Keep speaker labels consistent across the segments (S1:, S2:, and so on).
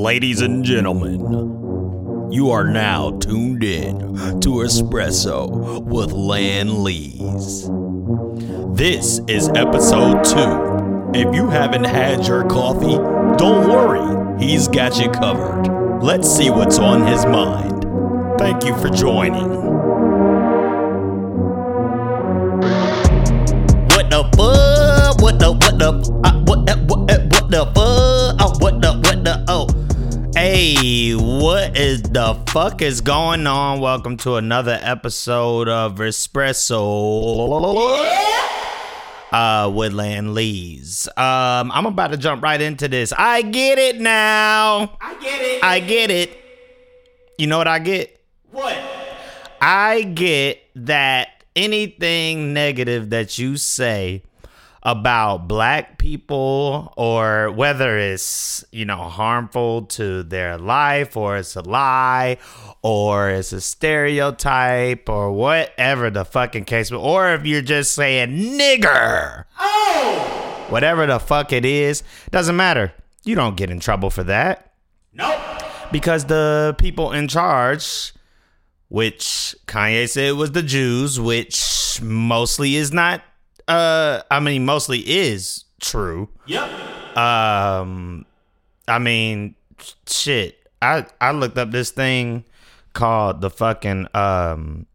S1: Ladies and gentlemen, you are now tuned in to Espresso with Lan Lees. This is episode two. If you haven't had your coffee, don't worry, he's got you covered. Let's see what's on his mind. Thank you for joining. What the fuck? What the what the fuck is going on? Welcome to another episode of Espresso uh with Lan Lees. Um I'm about to jump right into this. I get it now.
S2: I get it.
S1: I get it. You know what I get?
S2: what?
S1: I get that anything negative that you say about black people or whether it's you know harmful to their life or it's a lie or it's a stereotype or whatever the fucking case or if you're just saying nigger
S2: Oh!
S1: whatever the fuck it is doesn't matter you don't get in trouble for that
S2: Nope.
S1: because the people in charge, which Kanye said was the Jews, which mostly is not. Uh, I mean, mostly is true.
S2: Yep.
S1: Um, I mean, shit. I I looked up this thing called the fucking um.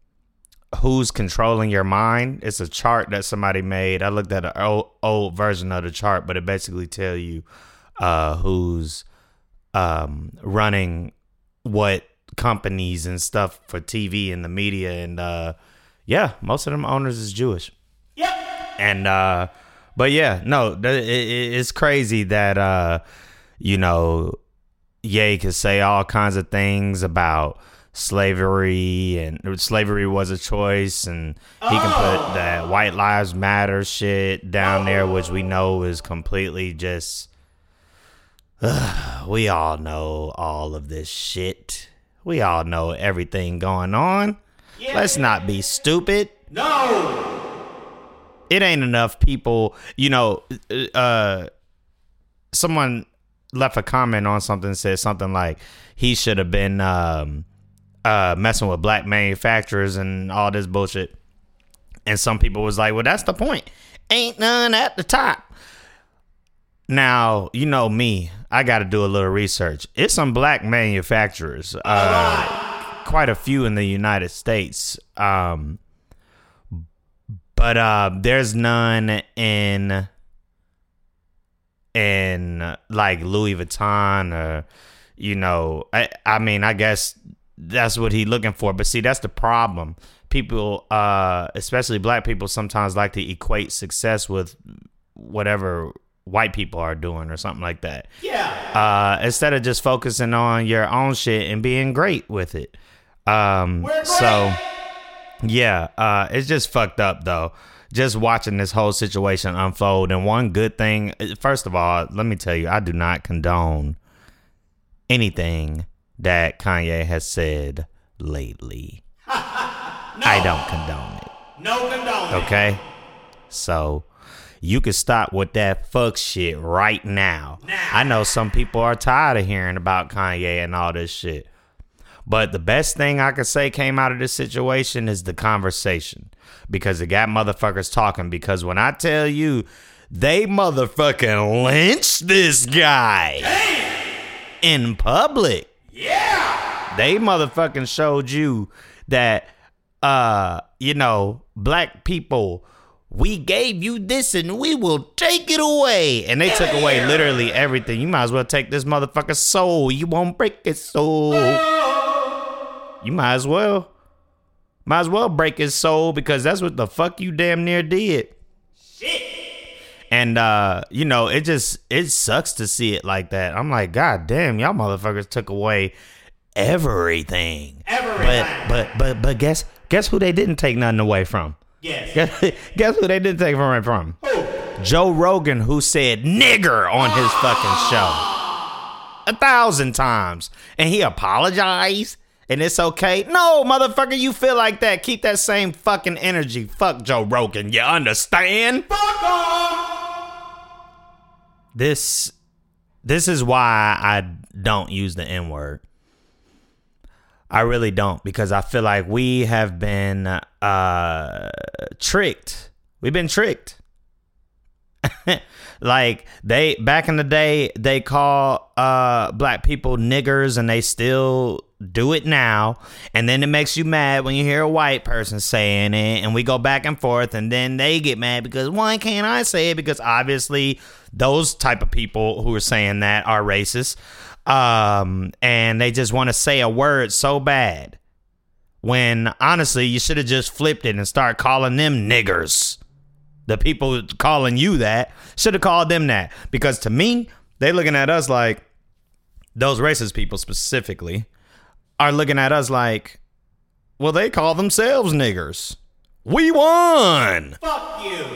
S1: Who's controlling your mind? It's a chart that somebody made. I looked at an old, old version of the chart, but it basically tell you uh, who's um, running what companies and stuff for TV and the media and uh, yeah, most of them owners is Jewish. And uh, but yeah, no, it, it- it's crazy that uh, you know, Ye could say all kinds of things about slavery and slavery was a choice and he can put that white lives matter shit down there which we know is completely just we all know all of this shit. We all know everything going on. Let's not be stupid.
S2: No.
S1: It ain't enough people, you know, uh someone left a comment on something said something like he should have been um uh messing with black manufacturers and all this bullshit. And some people was like, "Well, that's the point. Ain't none at the top." Now, you know me. I got to do a little research. It's some black manufacturers, uh, quite a few in the United States. Um, but uh, there's none in in like Louis Vuitton or you know. I I mean, I guess that's what he looking for. But see, that's the problem. People, uh, especially black people, sometimes like to equate success with whatever white people are doing or something like that.
S2: Yeah.
S1: Uh, instead of just focusing on your own shit and being great with it. Um, so yeah, uh, it's just fucked up though. Just watching this whole situation unfold. And one good thing, first of all, let me tell you, I do not condone anything that Kanye has said lately. I don't condone it.
S2: No condone.
S1: Okay? So you can stop with that fuck shit right now.
S2: Now.
S1: I know some people are tired of hearing about Kanye and all this shit. But the best thing I could say came out of this situation is the conversation. Because it got motherfuckers talking. Because when I tell you they motherfucking lynched this guy. In public.
S2: Yeah.
S1: they motherfucking showed you that uh you know black people we gave you this and we will take it away. And they took away literally everything. You might as well take this motherfucker's soul. You won't break his soul you might as well might as well break his soul because that's what the fuck you damn near did
S2: Shit.
S1: and uh, you know, it just it sucks to see it like that. I'm like, God damn, y'all motherfuckers took away everything.
S2: Everything.
S1: But but but but guess guess who they didn't take nothing away from?
S2: Yes.
S1: Guess, guess who they didn't take from from?
S2: Who?
S1: Joe Rogan, who said nigger on his fucking show a thousand times, and he apologized. And it's okay. No, motherfucker, you feel like that. Keep that same fucking energy. Fuck Joe Rogan. You understand?
S2: Fuck
S1: this this is why I don't use the N word. I really don't because I feel like we have been uh, tricked. We've been tricked. like they back in the day, they call uh, black people niggers, and they still do it now. And then it makes you mad when you hear a white person saying it, and we go back and forth, and then they get mad because why can't I say it? Because obviously those type of people who are saying that are racist um, and they just want to say a word so bad. When honestly, you should have just flipped it and start calling them niggers. The people calling you that should have called them that because to me, they looking at us like those racist people specifically are looking at us like, well, they call themselves niggers. We won.
S2: Fuck you.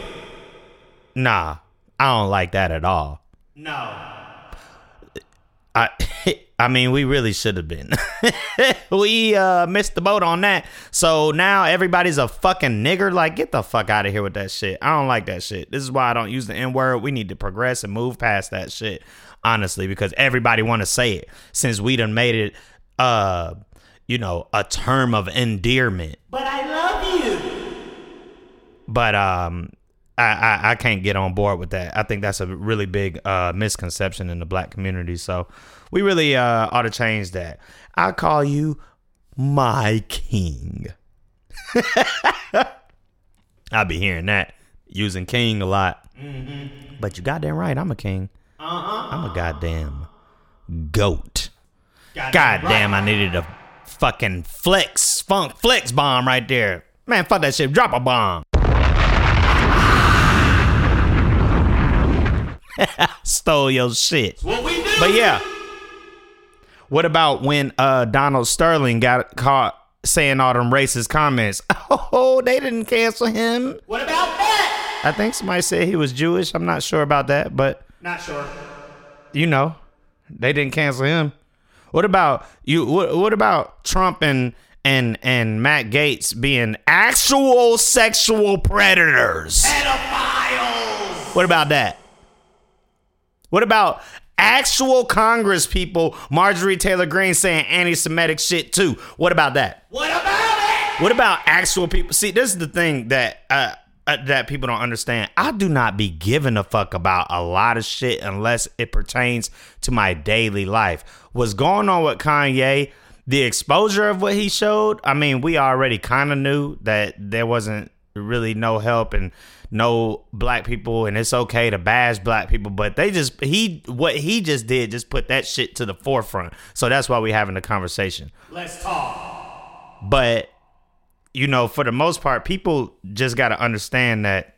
S1: Nah, I don't like that at all.
S2: No.
S1: I I mean, we really should have been. we uh, missed the boat on that. So now everybody's a fucking nigger. Like, get the fuck out of here with that shit. I don't like that shit. This is why I don't use the N word. We need to progress and move past that shit, honestly, because everybody want to say it since we done made it, uh, you know, a term of endearment.
S2: But I love you.
S1: But um, I, I, I can't get on board with that. I think that's a really big uh, misconception in the black community. So we really uh, ought to change that. I call you my king. I'll be hearing that using king a lot. But you goddamn right, I'm a king.
S2: Uh-huh.
S1: I'm a goddamn goat.
S2: Goddamn
S1: Goddamn,
S2: right.
S1: I needed a fucking flex, funk flex bomb right there. Man, fuck that shit. Drop a bomb. Stole your shit.
S2: What we do?
S1: But yeah. What about when uh Donald Sterling got caught saying all them racist comments? Oh, they didn't cancel him.
S2: What about that?
S1: I think somebody said he was Jewish. I'm not sure about that, but
S2: Not sure.
S1: you know, they didn't cancel him. What about you? What, what about Trump and and and Matt Gaetz being actual sexual predators?
S2: Pedophiles.
S1: What about that? What about actual Congress people, Marjorie Taylor Greene saying anti-Semitic shit too? What about that?
S2: What about it?
S1: What about actual people? See, this is the thing that uh, uh, that people don't understand. I do not be giving a fuck about a lot of shit unless it pertains to my daily life. What's going on with Kanye? The exposure of what he showed. I mean, we already kind of knew that there wasn't really no help and no black people, and it's okay to bash black people. But they just he what he just did just put that shit to the forefront. So that's why we're having the conversation
S2: Let's talk.
S1: but you know for the most part people just got to understand that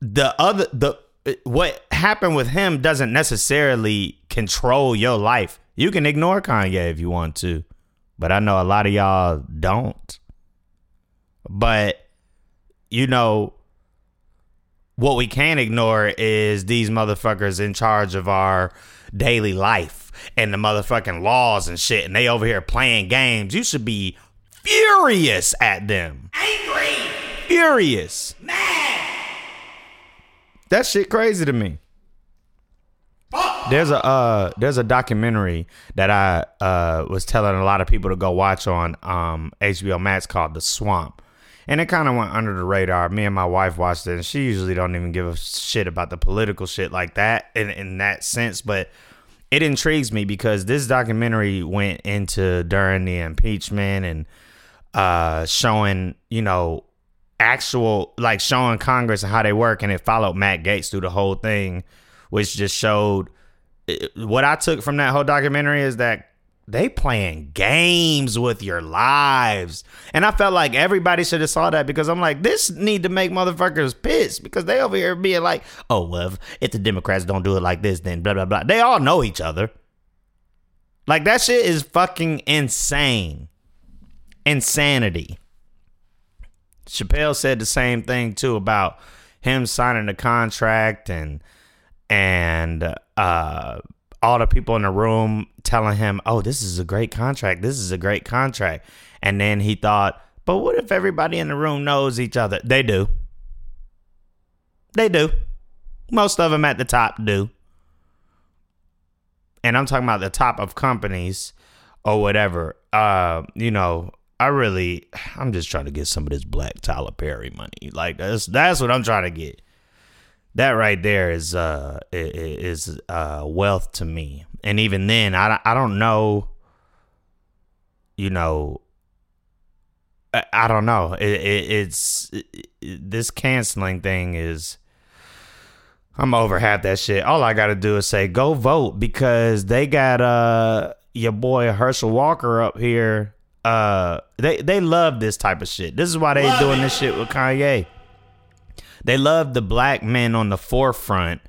S1: the other the what happened with him doesn't necessarily control your life you can ignore kanye if you want to but i know a lot of y'all don't but you know what we can't ignore is these motherfuckers in charge of our daily life and the motherfucking laws and shit and they over here playing games you should be furious at them
S2: Angry.
S1: furious
S2: Mad.
S1: that shit crazy to me there's a uh there's a documentary that I uh was telling a lot of people to go watch on um HBO Max called The Swamp. And it kind of went under the radar. Me and my wife watched it, and she usually don't even give a shit about the political shit like that in in that sense, but it intrigues me because this documentary went into during the impeachment and uh showing, you know, actual like showing Congress and how they work, and it followed Matt Gaetz through the whole thing, which just showed what I took from that whole documentary is that they playing games with your lives, and I felt like everybody should have saw that because I'm like, this need to make motherfuckers pissed because they over here being like, oh well, if, the Democrats don't do it like this, then blah blah blah. They all know each other. Like that shit is fucking insane, insanity. Chappelle said the same thing too about him signing the contract and and uh all the people in the room telling him, "Oh, this is a great contract. This is a great contract." And then he thought, "But what if everybody in the room knows each other?" They do. They do. Most of them at the top do. and I'm talking about the top of companies or whatever. Uh, you know, I really, I'm just trying to get some of this Black Tyler Perry money. Like that's that's what I'm trying to get. That right there is uh is uh wealth to me. And even then, I I don't know. You know, I, I don't know. It, it, it's it, this canceling thing is. I'm over half that shit. All I gotta do is say go vote because they got uh your boy Herschel Walker up here. Uh, they they love this type of shit. This is why they
S2: Love
S1: doing
S2: it.
S1: this shit with Kanye. They love the black men on the forefront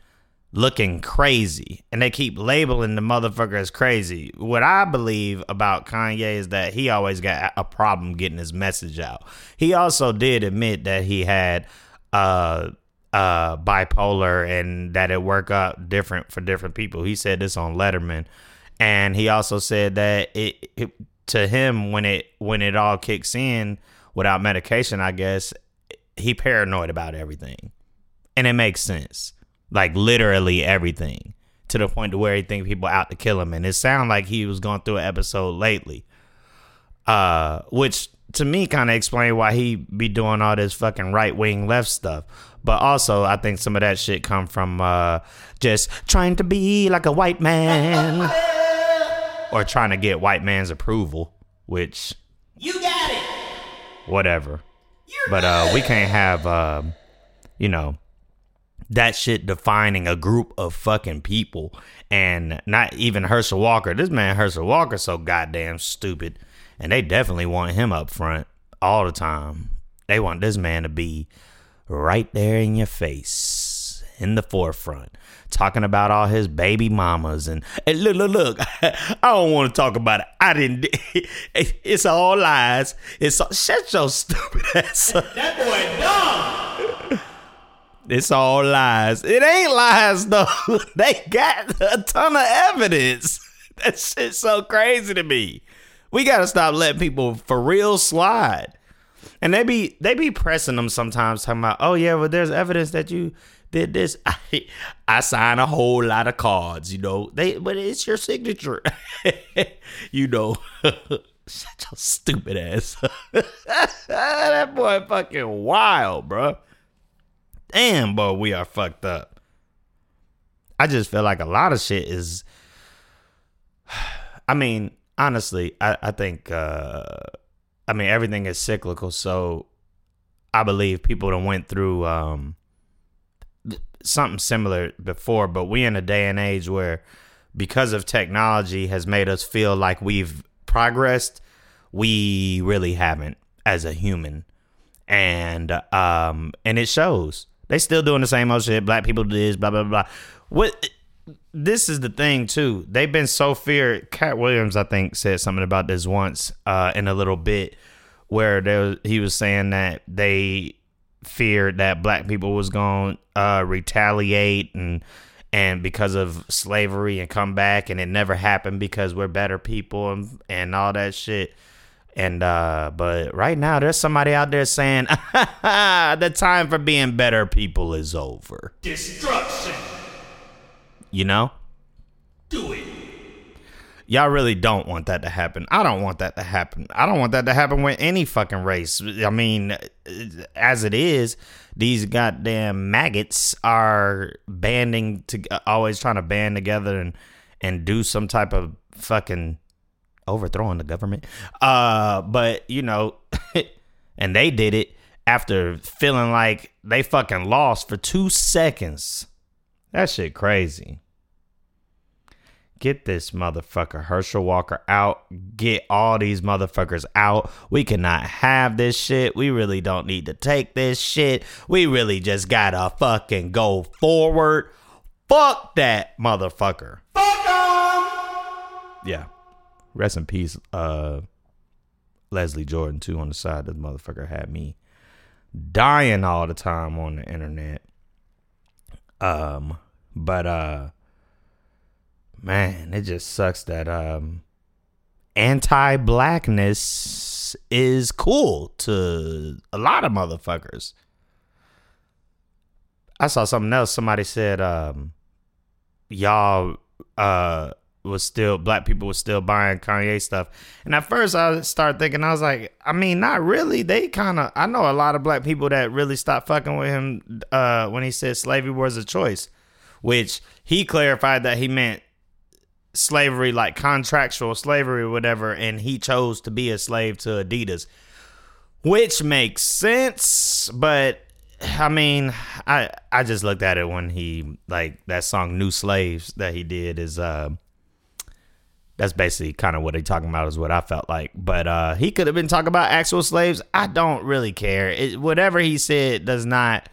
S1: looking crazy, and they keep labeling the motherfucker as crazy. What I believe about Kanye is that he always got a problem getting his message out. He also did admit that he had uh uh bipolar and that it work out different for different people. He said this on Letterman, and he also said that it, it to him when it when it all kicks in without medication, I guess he paranoid about everything, and it makes sense. Like literally everything to the point to where he think people out to kill him, and it sounded like he was going through an episode lately uh, which to me kind of explain why he be doing all this fucking right wing left stuff. But also, I think some of that shit come from uh, just trying to be like a white man or trying to get white man's approval, which
S2: You got it.
S1: whatever. But uh, we can't have, um, you know, that shit defining a group of fucking people and not even Herschel Walker. This man Herschel Walker so goddamn stupid, and they definitely want him up front all the time. They want this man to be right there in your face, in the forefront, talking about all his baby mamas and, and look, look, look. I don't want to talk about it. I didn't. It's all lies. It's all, shut your stupid ass up.
S2: That boy dumb.
S1: It's all lies. It ain't lies though. they got a ton of evidence. That shit's so crazy to me. We gotta stop letting people for real slide. And they be they be pressing them sometimes, talking about, oh yeah, well there's evidence that you did this. I, I sign a whole lot of cards, you know. They but it's your signature. you know. Such a stupid ass. that boy fucking wild, bruh damn, boy, we are fucked up. I just feel like a lot of shit is. I mean, honestly, I, I think, uh, I mean, everything is cyclical. So I believe people that went through um, something similar before, but we in a day and age where because of technology has made us feel like we've progressed, we really haven't as a human. And um and it shows. They still doing the same old shit. Black people do this blah blah blah. What this is the thing too. They've been so feared. Katt Williams i think said something about this once uh in a little bit where there was, he was saying that they feared that black people was going to uh retaliate and and because of slavery and come back and it never happened because we're better people and, and all that shit and uh but right now there's somebody out there saying the time for being better people is over.
S2: Destruction.
S1: You know?
S2: Do it.
S1: Y'all really don't want that to happen. I don't want that to happen. I don't want that to happen with any fucking race. I mean, as it is, these goddamn maggots are banding to always trying to band together and and do some type of fucking overthrowing the government. Uh, but you know, and they did it after feeling like they fucking lost for two seconds. That shit crazy. Get this motherfucker Herschel Walker out. Get all these motherfuckers out. We cannot have this shit. We really don't need to take this shit. We really just gotta fucking go forward. Fuck that motherfucker.
S2: Fuck 'em.
S1: Yeah. Rest in peace, uh Leslie Jordan too on the side. This motherfucker had me dying all the time on the internet. Um, but uh man, it just sucks that um anti-blackness is cool to a lot of motherfuckers. I saw something else. Somebody said, um, y'all uh was still black people was still buying Kanye stuff. And at first I started thinking I was like, I mean, not really. They kind of I know a lot of black people that really stopped fucking with him uh, when he said slavery was a choice, which he clarified that he meant slavery like contractual slavery or whatever and he chose to be a slave to Adidas. Which makes sense, but I mean, I I just looked at it when he like that song "New Slaves" that he did is uh that's basically kind of what he talking about is what I felt like. But uh he could have been talking about actual slaves. I don't really care. It, whatever he said does not.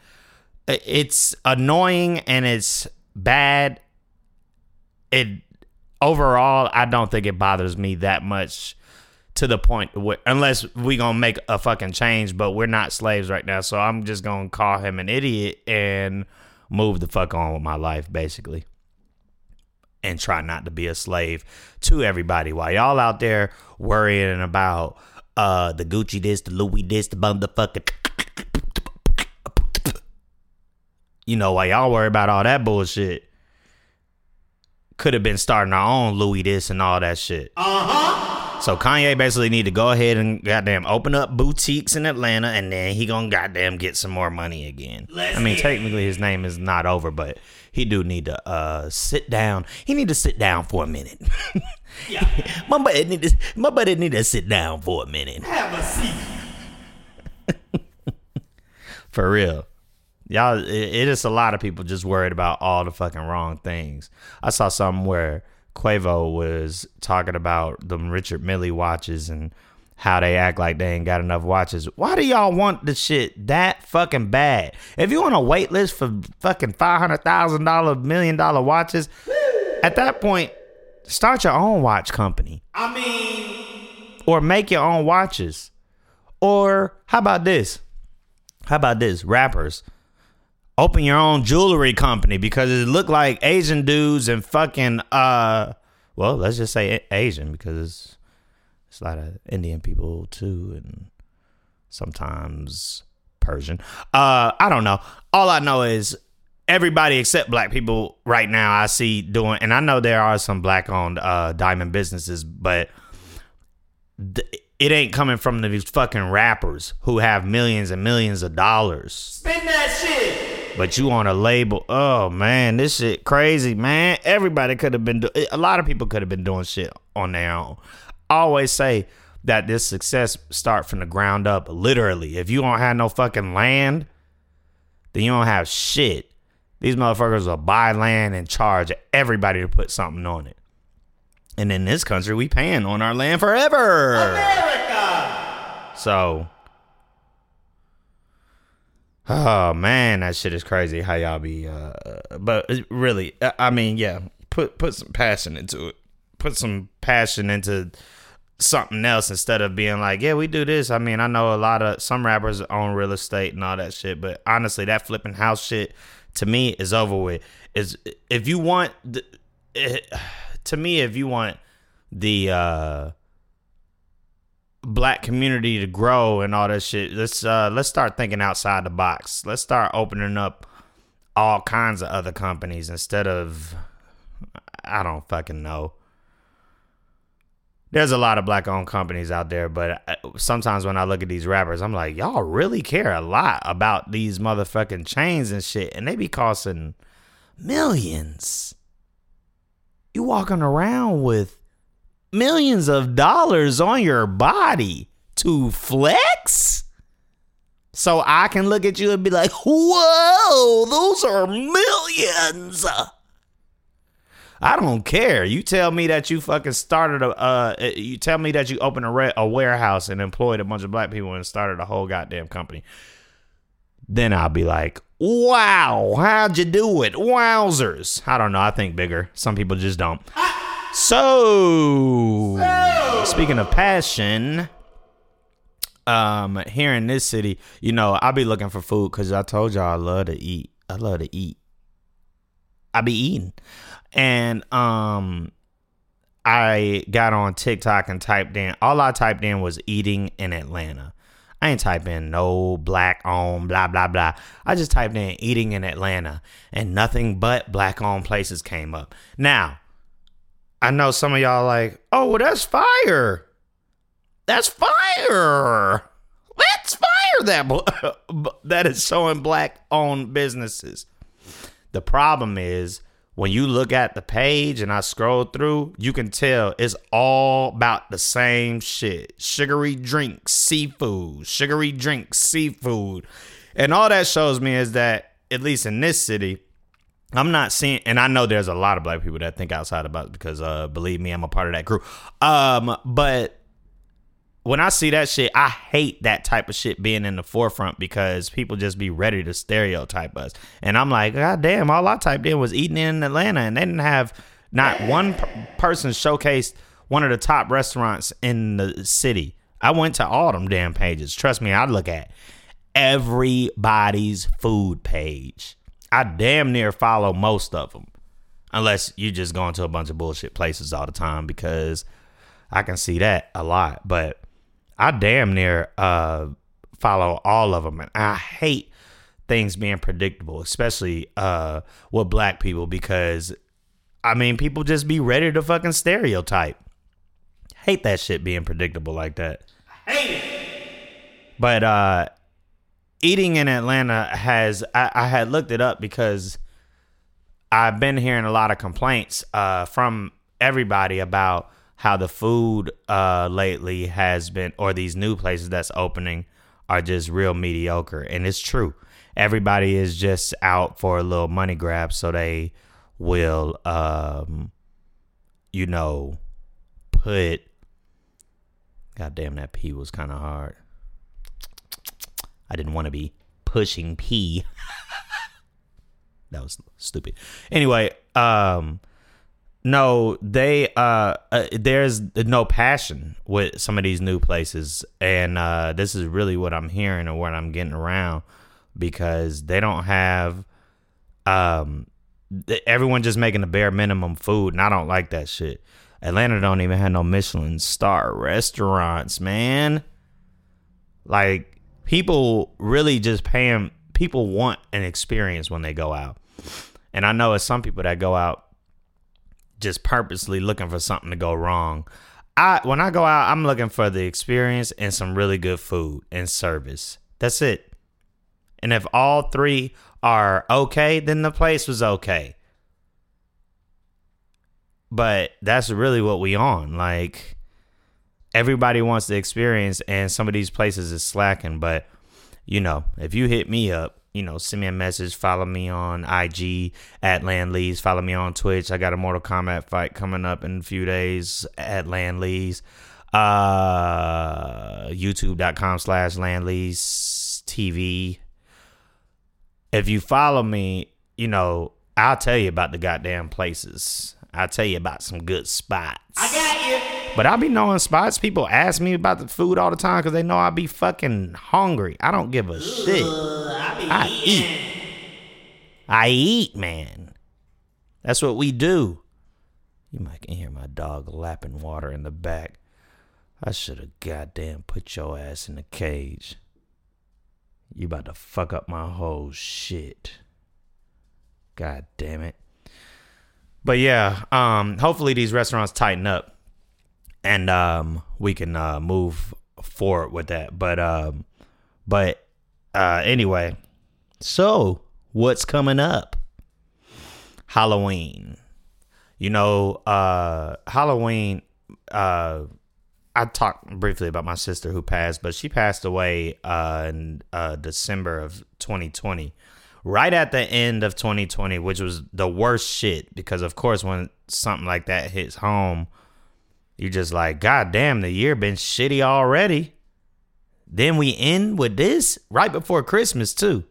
S1: It's annoying and it's bad. It overall, I don't think it bothers me that much to the point where unless we gonna make a fucking change, but we're not slaves right now, so I'm just gonna call him an idiot and move the fuck on with my life, basically. And try not to be a slave to everybody. While y'all out there worrying about uh the Gucci this, the Louis this, the motherfucker you know, while y'all worry about all that bullshit, could have been starting our own Louis this and all that shit.
S2: Uh huh.
S1: So Kanye basically need to go ahead and goddamn open up boutiques in Atlanta, and then he gonna goddamn get some more money again.
S2: Let's
S1: I mean, technically his name is not over, but he do need to uh sit down. He need to sit down for a minute.
S2: Yeah.
S1: my buddy need to my buddy need to sit down for a minute.
S2: Have a seat.
S1: For real. Y'all, it, it is a lot of people just worried about all the fucking wrong things. I saw something where Quavo was talking about the Richard Mille watches and how they act like they ain't got enough watches. Why do y'all want the shit that fucking bad? If you on a wait list for fucking five hundred thousand dollar, million dollar watches, at that point, start your own watch company
S2: I mean,
S1: or make your own watches. Or how about this? How about this? Rappers. Open your own jewelry company because it looked like Asian dudes and fucking uh well, let's just say Asian because it's, a lot of Indian people too and sometimes Persian. Uh I don't know. All I know is everybody except black people right now I see doing and I know there are some black owned uh diamond businesses, but th- it ain't coming from these fucking rappers who have millions and millions of dollars.
S2: Spin that shit.
S1: But you on a label? Oh man, this shit crazy, man. Everybody could have been. Do- a lot of people could have been doing shit on their own. I always say that this success start from the ground up. Literally, if you don't have no fucking land, then you don't have shit. These motherfuckers will buy land and charge everybody to put something on it. And in this country, we paying on our land forever.
S2: America.
S1: So, oh man, that shit is crazy. How y'all be? Uh, but really, I- I mean, yeah, put put some passion into it. Put some passion into something else instead of being like, yeah, we do this. I mean, I know a lot of some rappers own real estate and all that shit, but honestly, that flipping house shit to me is over with. Is if you want, the, it, to me, if you want the uh black community to grow and all that shit. Let's uh let's start thinking outside the box. Let's start opening up all kinds of other companies instead of I don't fucking know. There's a lot of black owned companies out there, but sometimes when I look at these rappers, I'm like, y'all really care a lot about these motherfucking chains and shit, and they be costing millions. You walking around with millions of dollars on your body to flex? So I can look at you and be like, whoa, those are millions. I don't care. You tell me that you fucking started a, uh, you tell me that you opened a, re- a warehouse and employed a bunch of black people and started a whole goddamn company. Then I'll be like, wow, how'd you do it? Wowzers. I don't know. I think bigger. Some people just don't. So, speaking of passion, um, here in this city, you know, I'll be looking for food because I told y'all I love to eat. I love to eat. I be eating, and um, I got on TikTok and typed in. All I typed in was eating in Atlanta. I ain't typing no black on blah blah blah. I just typed in eating in Atlanta, and nothing but black owned places came up. Now, I know some of y'all like, oh, well, that's fire. That's fire. That's fire. That that is showing black owned businesses. The problem is when you look at the page and I scroll through, you can tell it's all about the same shit. Sugary drinks, seafood, sugary drinks, seafood. And all that shows me is that, at least in this city, I'm not seeing, and I know there's a lot of black people that think outside about it because, uh, believe me, I'm a part of that group. Um, but when I see that shit, I hate that type of shit being in the forefront because people just be ready to stereotype us. And I'm like, God damn, all I typed in was eating in Atlanta, and they didn't have not one per- person showcased one of the top restaurants in the city. I went to all them damn pages. Trust me, I look at everybody's food page. I damn near follow most of them, unless you just going to a bunch of bullshit places all the time because I can see that a lot. But I damn near uh, follow all of them, and I hate things being predictable, especially uh, with black people, because I mean, people just be ready to fucking stereotype. Hate that shit being predictable like that.
S2: I Hate it.
S1: But uh eating in Atlanta has I, I had looked it up because I've been hearing a lot of complaints uh from everybody about how the food uh lately has been or these new places that's opening are just real mediocre and it's true. Everybody is just out for a little money grab so they will um you know put God damn that P was kind of hard. I didn't want to be pushing P. that was stupid. Anyway, um no, they uh, uh there's no passion with some of these new places and uh this is really what I'm hearing and what I'm getting around because they don't have um everyone just making the bare minimum food and I don't like that shit. Atlanta don't even have no Michelin star restaurants, man. Like people really just paying people want an experience when they go out. And I know it's some people that go out just purposely looking for something to go wrong. I when I go out, I'm looking for the experience and some really good food and service. That's it. And if all three are okay, then the place was okay. But that's really what we on. Like everybody wants the experience and some of these places is slacking, but you know, if you hit me up, you know, send me a message, follow me on IG at Land Lees, follow me on Twitch. I got a Mortal Kombat fight coming up in a few days at Land Lees. Uh youtube.com slash Land Lees TV. If you follow me, you know, I'll tell you about the goddamn places. I'll tell you about some good spots.
S2: I got you.
S1: But I be knowing spots. People ask me about the food all the time because they know I be fucking hungry. I don't give a shit. I eat. I eat, man. That's what we do. You might can hear my dog lapping water in the back. I should have goddamn put your ass in the cage. You about to fuck up my whole shit. God damn it. But yeah, um, hopefully these restaurants tighten up and um, we can uh, move forward with that. But um, but uh, anyway, so what's coming up? Halloween. You know, uh, Halloween. Uh, I talked briefly about my sister who passed, but she passed away uh, in uh, December of 2020 right at the end of 2020, which was the worst shit because, of course, when something like that hits home, you're just like, God damn, the year been shitty already. Then we end with this right before Christmas, too.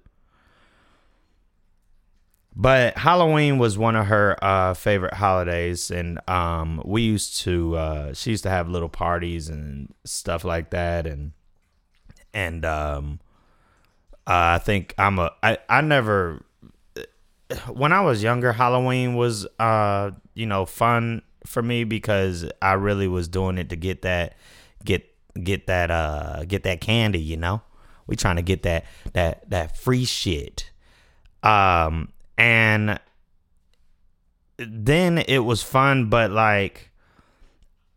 S1: But Halloween was one of her uh, favorite holidays, and um, we used to. Uh, she used to have little parties and stuff like that, and and um, uh, I think I'm a. I I never. When I was younger, Halloween was uh you know fun for me because I really was doing it to get that get get that uh get that candy. You know, we trying to get that that that free shit. Um and then it was fun, but like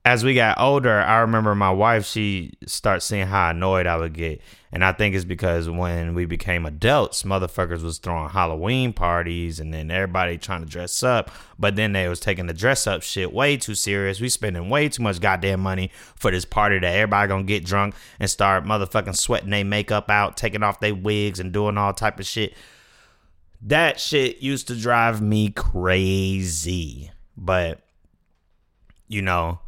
S1: as we got older, I remember my wife, she starts seeing how annoyed I would get. And I think it's because when we became adults, motherfuckers was throwing Halloween parties and then everybody trying to dress up. But then they was taking the dress up shit way too serious. We spending way too much goddamn money for this party that everybody gonna get drunk and start motherfucking sweating their makeup out, taking off their wigs and doing all type of shit. That shit used to drive me crazy. But, you know,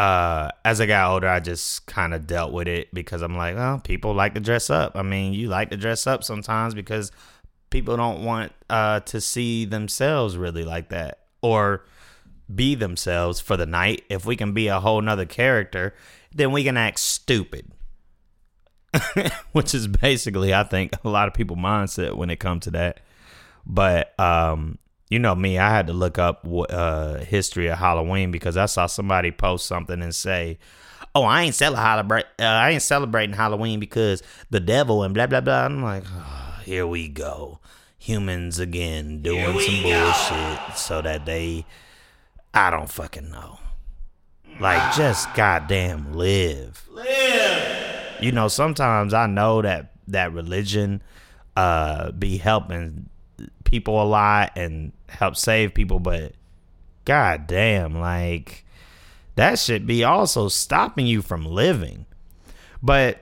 S1: uh, as I got older, I just kind of dealt with it because I'm like, well, people like to dress up. I mean, you like to dress up sometimes because people don't want uh, to see themselves really like that or be themselves for the night. If we can be a whole nother character, then we can act stupid. Which is basically, I think, a lot of people mindset when it comes to that. But um, you know me, I had to look up uh, history of Halloween because I saw somebody post something and say, "Oh, I ain't celebrate, uh, I ain't celebrating Halloween because the devil and blah blah blah." I'm like, oh, here we go, humans again doing some bullshit so that they, I don't fucking know, like just goddamn live, live. You know, sometimes I know that that religion uh be helping people a lot and help save people, but god damn, like that should be also stopping you from living. But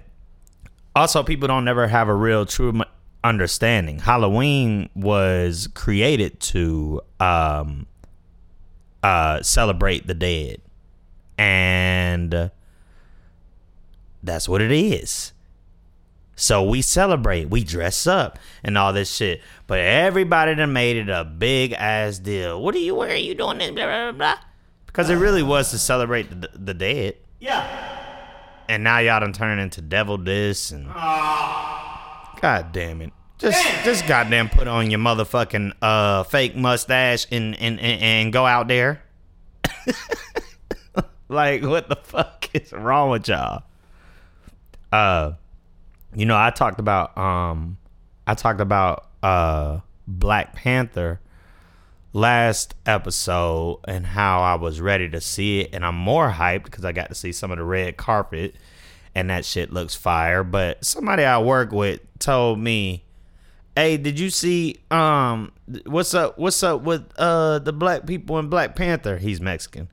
S1: also, people don't never have a real true understanding. Halloween was created to um, uh, celebrate the dead, and that's what it is. So we celebrate, we dress up and all this shit. But everybody done made it a big ass deal. What are you wearing? You doing this? Blah, blah, blah. Because it really was to celebrate the, the dead.
S2: Yeah.
S1: And now y'all done turn into devil this and. God damn it. Just just goddamn put on your motherfucking uh fake mustache and and, and, and go out there. like what the fuck is wrong with y'all? Uh you know, I talked about um I talked about uh Black Panther last episode and how I was ready to see it and I'm more hyped because I got to see some of the red carpet and that shit looks fire. But somebody I work with told me, Hey, did you see um what's up what's up with uh the black people in Black Panther? He's Mexican.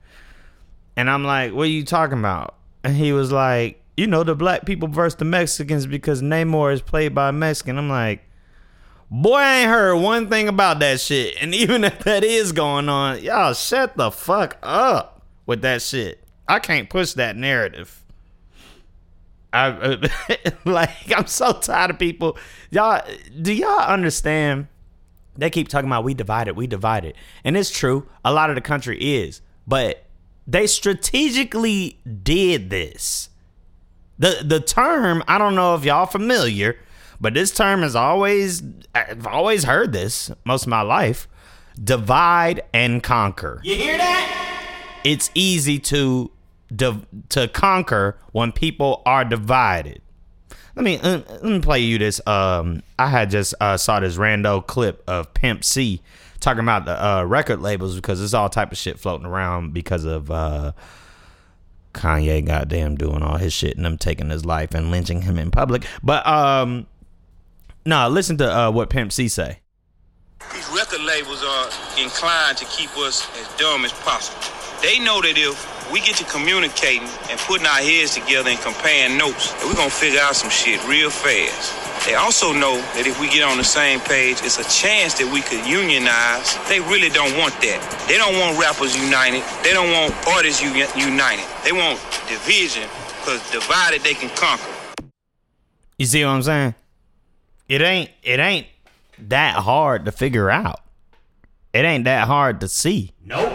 S1: And I'm like, What are you talking about? And he was like, you know, the black people versus the Mexicans because Namor is played by a Mexican. I'm like, boy, I ain't heard one thing about that shit. And even if that is going on, y'all shut the fuck up with that shit. I can't push that narrative. I like I'm so tired of people. Y'all, do y'all understand? They keep talking about we divided, we divided, and it's true. A lot of the country is, but they strategically did this the the term, I don't know if y'all familiar, but this term is always I've always heard this most of my life. Divide and conquer.
S2: You hear that?
S1: It's easy to to conquer when people are divided. Let me uh, let me play you this. Um, I had just uh, saw this rando clip of Pimp C talking about the uh, record labels because there's all type of shit floating around because of uh, Kanye goddamn doing all his shit and them taking his life and lynching him in public. But um nah, listen to uh, what Pimp C say.
S3: These record labels are inclined to keep us as dumb as possible. They know that if we get to communicating and putting our heads together and comparing notes, that we're gonna figure out some shit real fast. They also know that if we get on the same page, it's a chance that we could unionize. They really don't want that. They don't want rappers united. They don't want artists united. They want division because divided they can conquer.
S1: You see what I'm saying? It ain't it ain't that hard to figure out. It ain't that hard to see.
S2: Nope.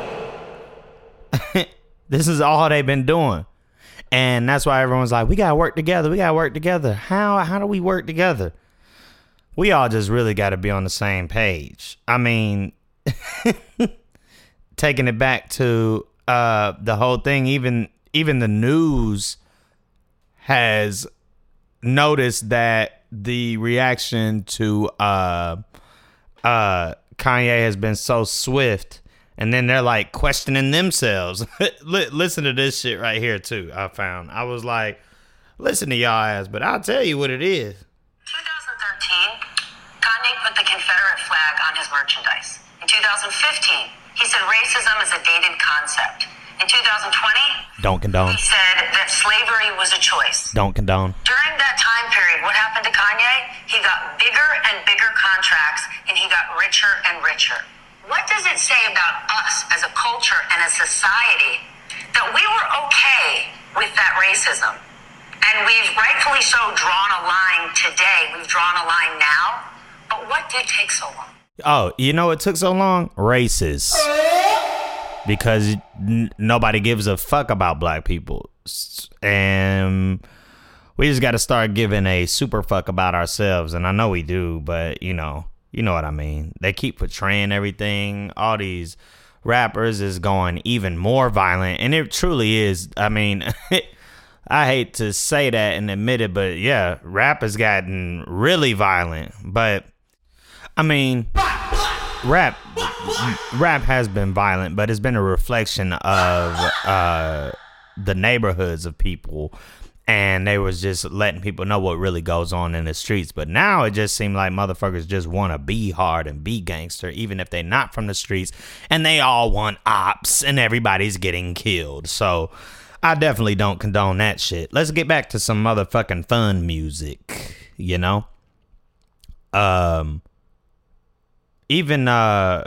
S1: this is all they've been doing. And that's why everyone's like, we gotta work together. We gotta work together. How how do we work together? We all just really gotta be on the same page. I mean, taking it back to uh, the whole thing, even even the news has noticed that the reaction to uh, uh, Kanye has been so swift and then they're like questioning themselves. Listen to this shit right here too. I found I was like, listen to y'all ass, but I'll tell you what it is.
S4: 2013, Kanye put the Confederate flag on his merchandise. In 2015, he said racism is a dated concept. In 2020,
S1: Don't condone.
S4: he said that slavery was a choice.
S1: Don't condone.
S4: During that time period, what happened to Kanye? He got bigger and bigger contracts and he got richer and richer. What does it say about us as a culture and a society that we were okay with that racism? And we've rightfully so drawn a line today. We've drawn a line now. But what did take so long?
S1: Oh, you know what took so long? Races. Because n- nobody gives a fuck about black people. And we just got to start giving a super fuck about ourselves. And I know we do, but you know, you know what I mean. They keep portraying everything. All these rappers is going even more violent. And it truly is. I mean, I hate to say that and admit it, but yeah, rap has gotten really violent. But I mean, rap rap has been violent, but it's been a reflection of uh, the neighborhoods of people, and they was just letting people know what really goes on in the streets. But now it just seemed like motherfuckers just want to be hard and be gangster, even if they're not from the streets, and they all want ops, and everybody's getting killed. So. I definitely don't condone that shit. Let's get back to some motherfucking fun music, you know? Um even uh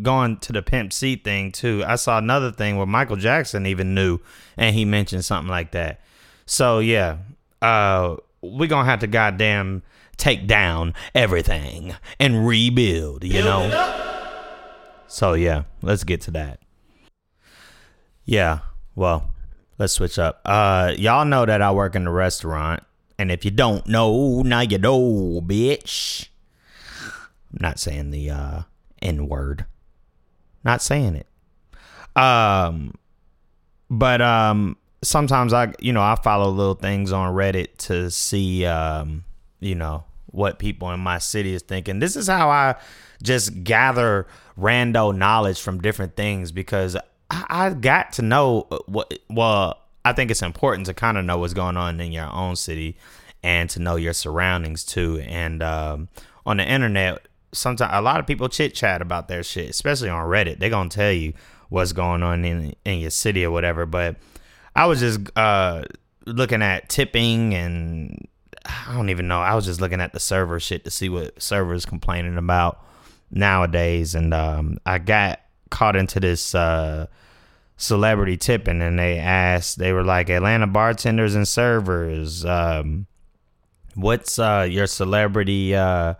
S1: going to the Pimp C thing too, I saw another thing where Michael Jackson even knew and he mentioned something like that. So yeah, uh we're gonna have to goddamn take down everything and rebuild, you know? So yeah, let's get to that. Yeah, well, let's switch up. Uh y'all know that I work in the restaurant, and if you don't know, now you know, bitch. I'm not saying the uh N word. Not saying it. Um but um sometimes I you know, I follow little things on Reddit to see um, you know, what people in my city is thinking. This is how I just gather rando knowledge from different things because I, I got to know what well, I think it's important to kind of know what's going on in your own city and to know your surroundings too. And um, on the internet, sometimes a lot of people chit chat about their shit, especially on Reddit. They're gonna tell you what's going on in in your city or whatever. But I was just uh, looking at tipping and I don't even know. I was just looking at the server shit to see what servers complaining about nowadays, and um, I got caught into this uh, celebrity tipping, and they asked, they were like, Atlanta bartenders and servers, um, what's uh, your celebrity uh,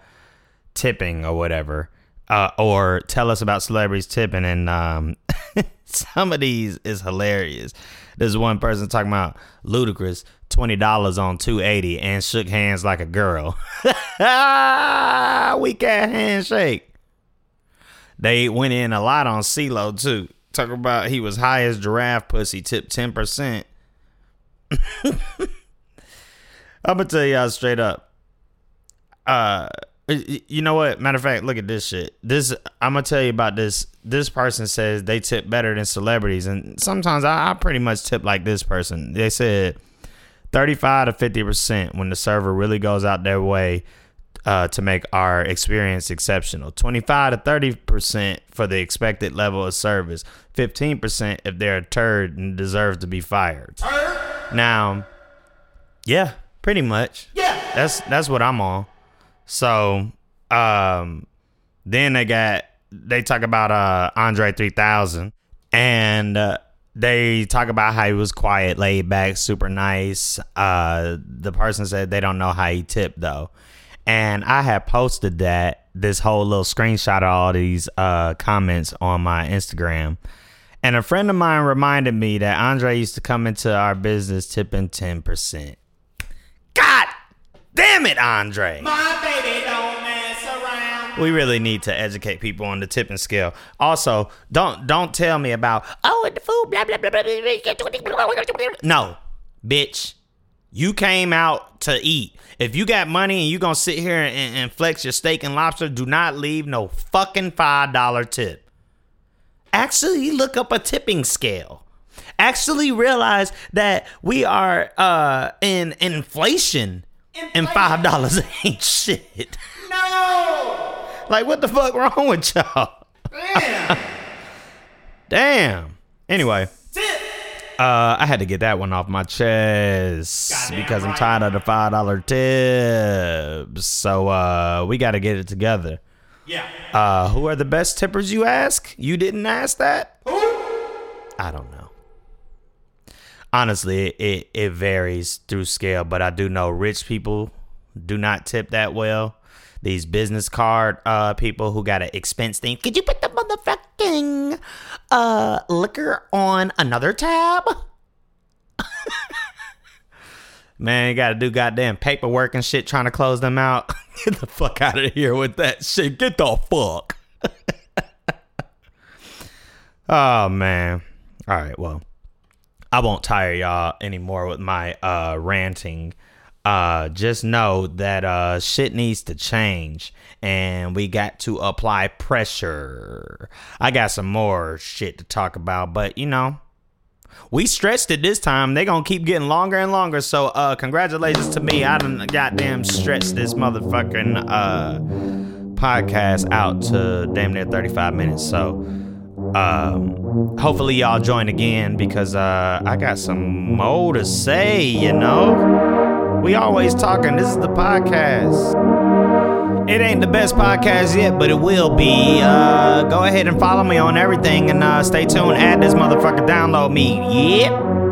S1: tipping or whatever? Uh, or tell us about celebrities tipping, and um, some of these is hilarious. There's one person talking about Ludacris twenty dollars on two eighty and shook hands like a girl. Weak ass handshake. They went in a lot on CeeLo too. Talk about he was high as giraffe pussy, tipped ten percent. I'm gonna tell y'all straight up. Uh, you know what? Matter of fact, look at this shit. This I'm gonna tell you about this. This person says they tip better than celebrities, and sometimes I, I pretty much tip like this person. They said 35 to 50 percent when the server really goes out their way uh, to make our experience exceptional. 25 to 30 percent for the expected level of service. 15 percent if they're a turd and deserve to be fired. Now, yeah, pretty much.
S2: Yeah.
S1: That's that's what I'm on. So, um, then they got they talk about uh Andre 3000 and uh, they talk about how he was quiet, laid back, super nice. Uh, the person said they don't know how he tipped though, and I had posted that this whole little screenshot of all these uh comments on my Instagram. And a friend of mine reminded me that Andre used to come into our business tipping 10%. God damn it, Andre.
S2: My
S1: We really need to educate people on the tipping scale. Also, don't don't tell me about oh and the food blah blah blah blah. blah. No, bitch. You came out to eat. If you got money and you gonna sit here and, and flex your steak and lobster, do not leave no fucking five dollar tip. actually look up a tipping scale. Actually realize that we are uh in inflation, and five dollars ain't shit.
S2: No!
S1: Like what the fuck wrong with y'all?
S2: Damn!
S1: Damn. Anyway, uh, I had to get that one off my chest
S2: Goddamn
S1: because I'm
S2: right.
S1: tired of the five dollar tips. So uh, we got to get it together.
S2: Yeah.
S1: Uh, who are the best tippers? You ask. You didn't ask that.
S2: Who?
S1: I don't know. Honestly, it it varies through scale, but I do know rich people do not tip that well. These business card uh people who got an expense thing. Could you put the motherfucking uh liquor on another tab? Man, you gotta do goddamn paperwork and shit trying to close them out. Get the fuck out of here with that shit. Get the fuck. oh man. All right, well. I won't tire y'all anymore with my uh ranting. Uh just know that uh shit needs to change and we got to apply pressure. I got some more shit to talk about, but you know, we stretched it this time. They gonna keep getting longer and longer. So uh congratulations to me. I done goddamn stretched this motherfucking uh podcast out to damn near 35 minutes. So um hopefully y'all join again because uh I got some more to say, you know. We always talking. This is the podcast. It ain't the best podcast yet, but it will be. Uh, go ahead and follow me on everything and uh, stay tuned. Add this motherfucker, download me. Yep.